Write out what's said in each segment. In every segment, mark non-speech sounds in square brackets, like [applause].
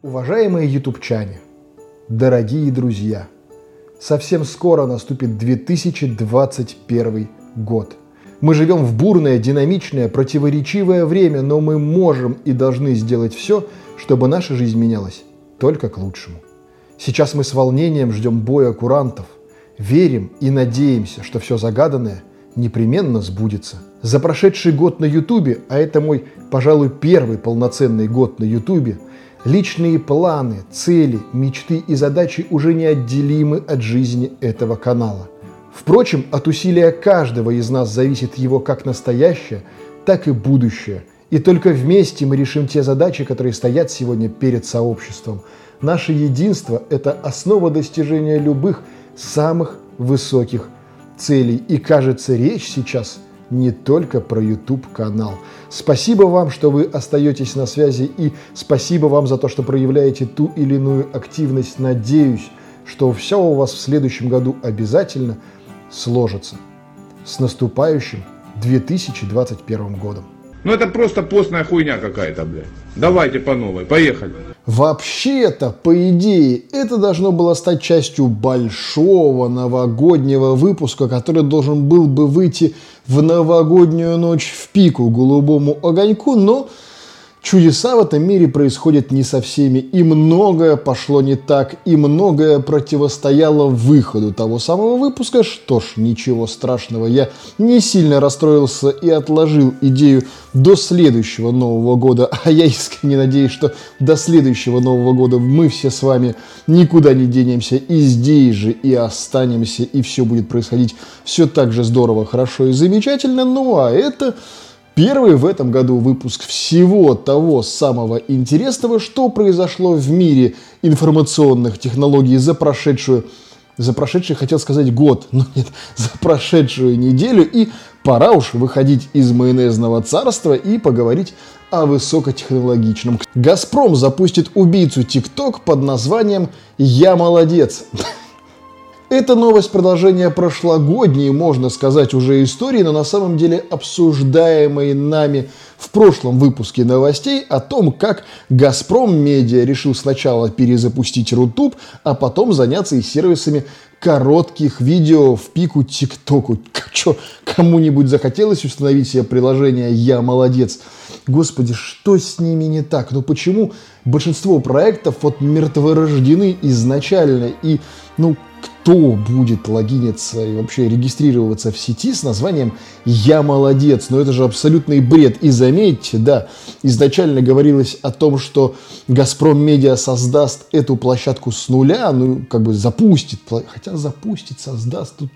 Уважаемые ютубчане, дорогие друзья, совсем скоро наступит 2021 год. Мы живем в бурное, динамичное, противоречивое время, но мы можем и должны сделать все, чтобы наша жизнь менялась только к лучшему. Сейчас мы с волнением ждем боя курантов, верим и надеемся, что все загаданное непременно сбудется. За прошедший год на Ютубе, а это мой, пожалуй, первый полноценный год на Ютубе – Личные планы, цели, мечты и задачи уже неотделимы от жизни этого канала. Впрочем, от усилия каждого из нас зависит его как настоящее, так и будущее. И только вместе мы решим те задачи, которые стоят сегодня перед сообществом. Наше единство – это основа достижения любых самых высоких целей. И кажется, речь сейчас – не только про YouTube-канал. Спасибо вам, что вы остаетесь на связи и спасибо вам за то, что проявляете ту или иную активность. Надеюсь, что все у вас в следующем году обязательно сложится. С наступающим 2021 годом! Ну это просто постная хуйня какая-то, блядь. Давайте по новой, поехали. Вообще-то, по идее, это должно было стать частью большого новогоднего выпуска, который должен был бы выйти в новогоднюю ночь в пику голубому огоньку, но Чудеса в этом мире происходят не со всеми, и многое пошло не так, и многое противостояло выходу того самого выпуска. Что ж, ничего страшного, я не сильно расстроился и отложил идею до следующего Нового года, [laughs] а я искренне надеюсь, что до следующего Нового года мы все с вами никуда не денемся, и здесь же и останемся, и все будет происходить все так же здорово, хорошо и замечательно. Ну а это Первый в этом году выпуск всего того самого интересного, что произошло в мире информационных технологий за прошедшую, за прошедший, хотел сказать год, но [laughs] нет, за прошедшую неделю. И пора уж выходить из майонезного царства и поговорить о высокотехнологичном. «Газпром» запустит убийцу ТикТок под названием «Я молодец». [laughs] Это новость продолжения прошлогодней, можно сказать, уже истории, но на самом деле обсуждаемой нами в прошлом выпуске новостей о том, как «Газпром Медиа» решил сначала перезапустить Рутуб, а потом заняться и сервисами коротких видео в пику ТикТоку. Что, кому-нибудь захотелось установить себе приложение «Я молодец»? Господи, что с ними не так? Ну почему большинство проектов вот мертворождены изначально? И, ну, кто будет логиниться и вообще регистрироваться в сети с названием «Я молодец». Но это же абсолютный бред. И заметьте, да, изначально говорилось о том, что «Газпром Медиа» создаст эту площадку с нуля, ну, как бы запустит, хотя запустит, создаст, тут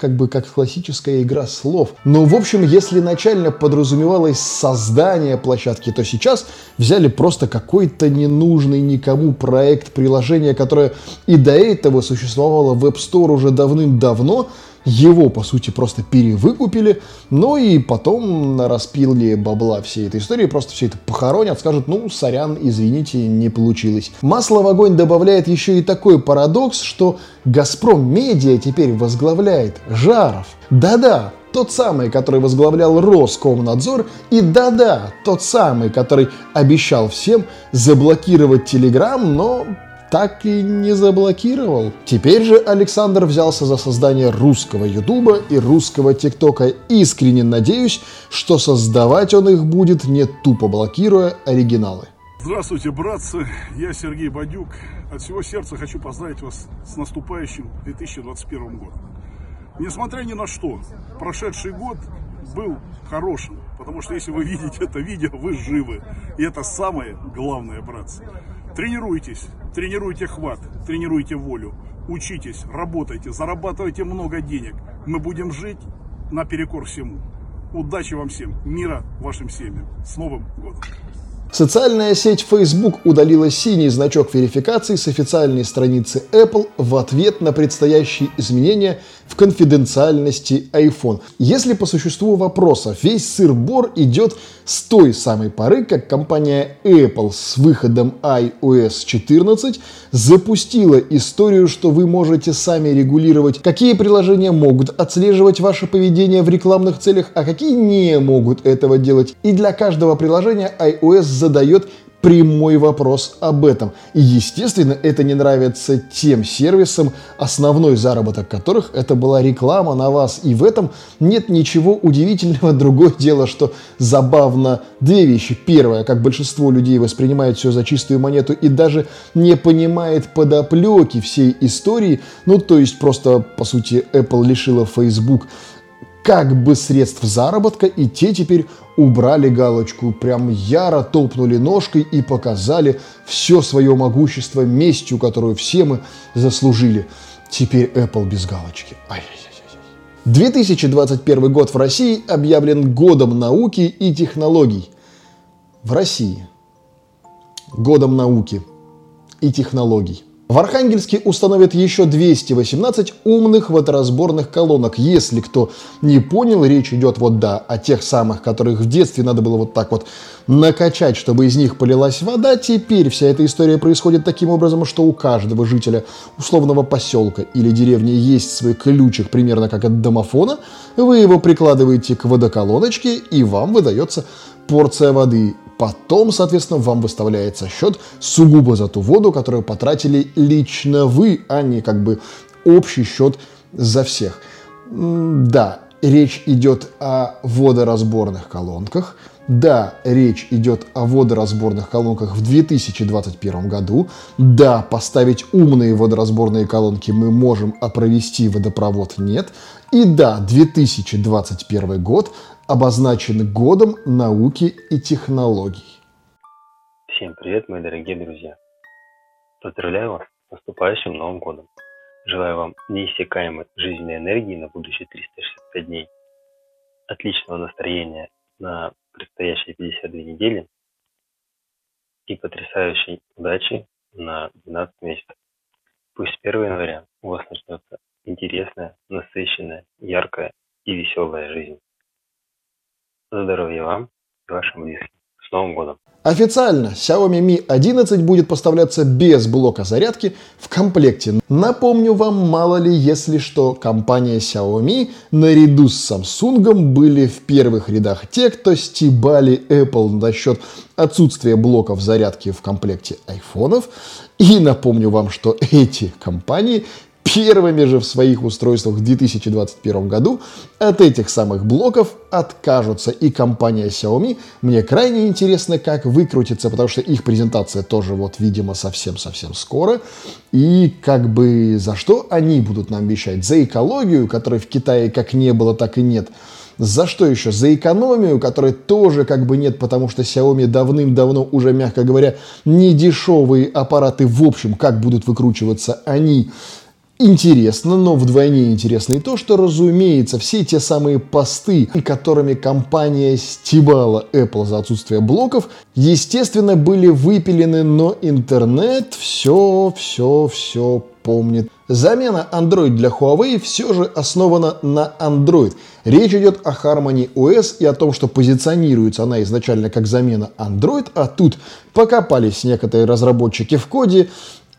как бы как классическая игра слов. Но, в общем, если начально подразумевалось создание площадки, то сейчас взяли просто какой-то ненужный никому проект приложения, которое и до этого существовало в App Store уже давным-давно, его, по сути, просто перевыкупили, ну и потом распиле бабла всей этой истории просто все это похоронят, скажут, ну, сорян, извините, не получилось. Масло в огонь добавляет еще и такой парадокс, что «Газпром Медиа» теперь возглавляет Жаров. Да-да, тот самый, который возглавлял Роскомнадзор, и да-да, тот самый, который обещал всем заблокировать Телеграм, но так и не заблокировал. Теперь же Александр взялся за создание русского Ютуба и русского ТикТока. Искренне надеюсь, что создавать он их будет не тупо блокируя оригиналы. Здравствуйте, братцы! Я Сергей Бадюк. От всего сердца хочу поздравить вас с наступающим 2021 годом. Несмотря ни на что, прошедший год был хорошим, потому что если вы видите это видео, вы живы. И это самое главное, братцы. Тренируйтесь, тренируйте хват, тренируйте волю, учитесь, работайте, зарабатывайте много денег. Мы будем жить наперекор всему. Удачи вам всем, мира вашим семьям. С Новым годом! Социальная сеть Facebook удалила синий значок верификации с официальной страницы Apple в ответ на предстоящие изменения в конфиденциальности iPhone. Если по существу вопроса весь сыр-бор идет с той самой поры, как компания Apple с выходом iOS 14 запустила историю, что вы можете сами регулировать, какие приложения могут отслеживать ваше поведение в рекламных целях, а какие не могут этого делать. И для каждого приложения iOS задает прямой вопрос об этом. И, естественно, это не нравится тем сервисам, основной заработок которых это была реклама на вас. И в этом нет ничего удивительного. [laughs] Другое дело, что забавно две вещи. Первое, как большинство людей воспринимает все за чистую монету и даже не понимает подоплеки всей истории. Ну, то есть просто, по сути, Apple лишила Facebook как бы средств заработка, и те теперь убрали галочку, прям яро топнули ножкой и показали все свое могущество местью, которую все мы заслужили. Теперь Apple без галочки. Ай-яй-яй. 2021 год в России объявлен годом науки и технологий. В России. Годом науки и технологий. В Архангельске установят еще 218 умных водоразборных колонок. Если кто не понял, речь идет вот да о тех самых, которых в детстве надо было вот так вот накачать, чтобы из них полилась вода. Теперь вся эта история происходит таким образом, что у каждого жителя условного поселка или деревни есть свой ключик, примерно как от домофона. Вы его прикладываете к водоколоночке, и вам выдается порция воды. Потом, соответственно, вам выставляется счет сугубо за ту воду, которую потратили лично вы, а не как бы общий счет за всех. Да, речь идет о водоразборных колонках. Да, речь идет о водоразборных колонках в 2021 году. Да, поставить умные водоразборные колонки мы можем, а провести водопровод нет. И да, 2021 год обозначен годом науки и технологий. Всем привет, мои дорогие друзья! Поздравляю вас с наступающим Новым годом! Желаю вам неиссякаемой жизненной энергии на будущие 365 дней, отличного настроения на предстоящие 52 недели и потрясающей удачи на 12 месяцев. Пусть с 1 января у вас начнется интересная, насыщенная, яркая и веселая жизнь. Здоровья вам и вашим близким. С Новым годом! Официально Xiaomi Mi 11 будет поставляться без блока зарядки в комплекте. Напомню вам, мало ли, если что, компания Xiaomi наряду с Samsung были в первых рядах те, кто стебали Apple насчет отсутствия блоков зарядки в комплекте айфонов. И напомню вам, что эти компании Первыми же в своих устройствах в 2021 году от этих самых блоков откажутся. И компания Xiaomi, мне крайне интересно, как выкрутится, потому что их презентация тоже вот, видимо, совсем-совсем скоро. И как бы за что они будут нам вещать? За экологию, которой в Китае как не было, так и нет. За что еще? За экономию, которой тоже как бы нет, потому что Xiaomi давным-давно уже, мягко говоря, не дешевые аппараты в общем, как будут выкручиваться они Интересно, но вдвойне интересно и то, что, разумеется, все те самые посты, которыми компания стебала Apple за отсутствие блоков, естественно, были выпилены, но интернет все, все, все помнит. Замена Android для Huawei все же основана на Android. Речь идет о Harmony OS и о том, что позиционируется она изначально как замена Android, а тут покопались некоторые разработчики в коде,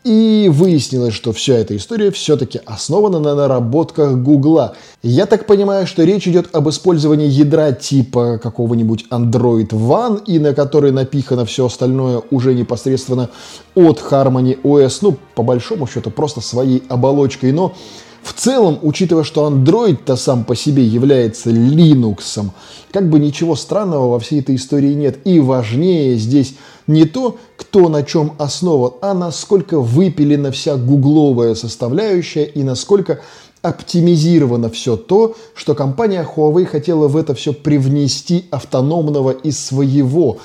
и выяснилось, что вся эта история все-таки основана на наработках Гугла. Я так понимаю, что речь идет об использовании ядра типа какого-нибудь Android One, и на который напихано все остальное уже непосредственно от Harmony OS. Ну, по большому счету, просто своей оболочкой. Но в целом, учитывая, что Android-то сам по себе является Linux, как бы ничего странного во всей этой истории нет. И важнее здесь не то, кто на чем основан, а насколько выпилена вся гугловая составляющая и насколько оптимизировано все то, что компания Huawei хотела в это все привнести автономного и своего.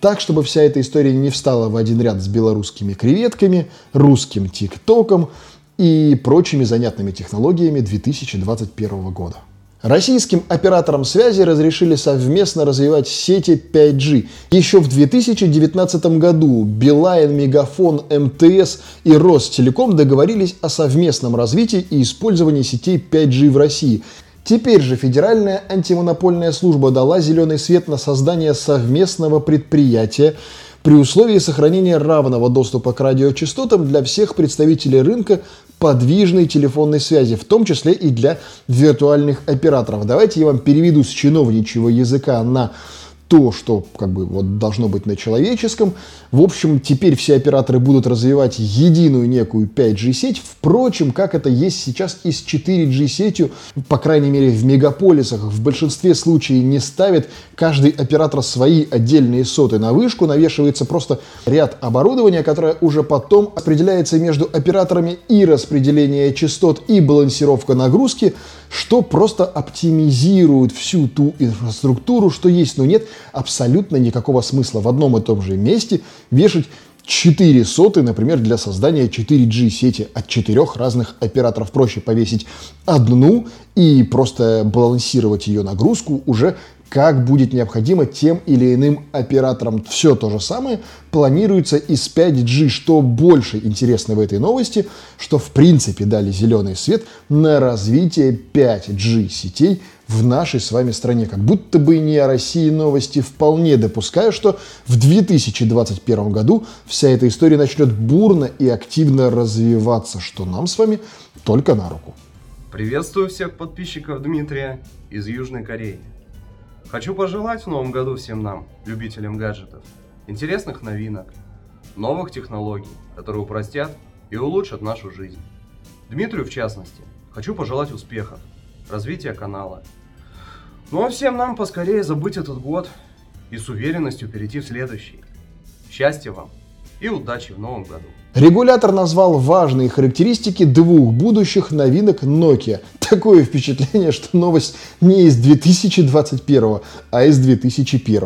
Так, чтобы вся эта история не встала в один ряд с белорусскими креветками, русским ТикТоком, и прочими занятными технологиями 2021 года. Российским операторам связи разрешили совместно развивать сети 5G. Еще в 2019 году Билайн, Мегафон, МТС и Ростелеком договорились о совместном развитии и использовании сетей 5G в России. Теперь же Федеральная антимонопольная служба дала зеленый свет на создание совместного предприятия, при условии сохранения равного доступа к радиочастотам для всех представителей рынка подвижной телефонной связи, в том числе и для виртуальных операторов. Давайте я вам переведу с чиновничьего языка на то, что как бы вот должно быть на человеческом. В общем, теперь все операторы будут развивать единую некую 5G сеть. Впрочем, как это есть сейчас и с 4G сетью, по крайней мере в мегаполисах, в большинстве случаев не ставит каждый оператор свои отдельные соты на вышку, навешивается просто ряд оборудования, которое уже потом распределяется между операторами и распределение частот, и балансировка нагрузки, что просто оптимизирует всю ту инфраструктуру, что есть. Но нет абсолютно никакого смысла в одном и том же месте вешать 4 соты, например, для создания 4G сети от четырех разных операторов. Проще повесить одну и просто балансировать ее нагрузку уже как будет необходимо тем или иным операторам. Все то же самое планируется и с 5G. Что больше интересно в этой новости, что в принципе дали зеленый свет на развитие 5G сетей в нашей с вами стране. Как будто бы не о России новости вполне допускаю, что в 2021 году вся эта история начнет бурно и активно развиваться, что нам с вами только на руку. Приветствую всех подписчиков Дмитрия из Южной Кореи. Хочу пожелать в новом году всем нам, любителям гаджетов, интересных новинок, новых технологий, которые упростят и улучшат нашу жизнь. Дмитрию, в частности, хочу пожелать успехов, развития канала. Ну а всем нам поскорее забыть этот год и с уверенностью перейти в следующий. Счастья вам и удачи в новом году! Регулятор назвал важные характеристики двух будущих новинок Nokia. Такое впечатление, что новость не из 2021, а из 2001.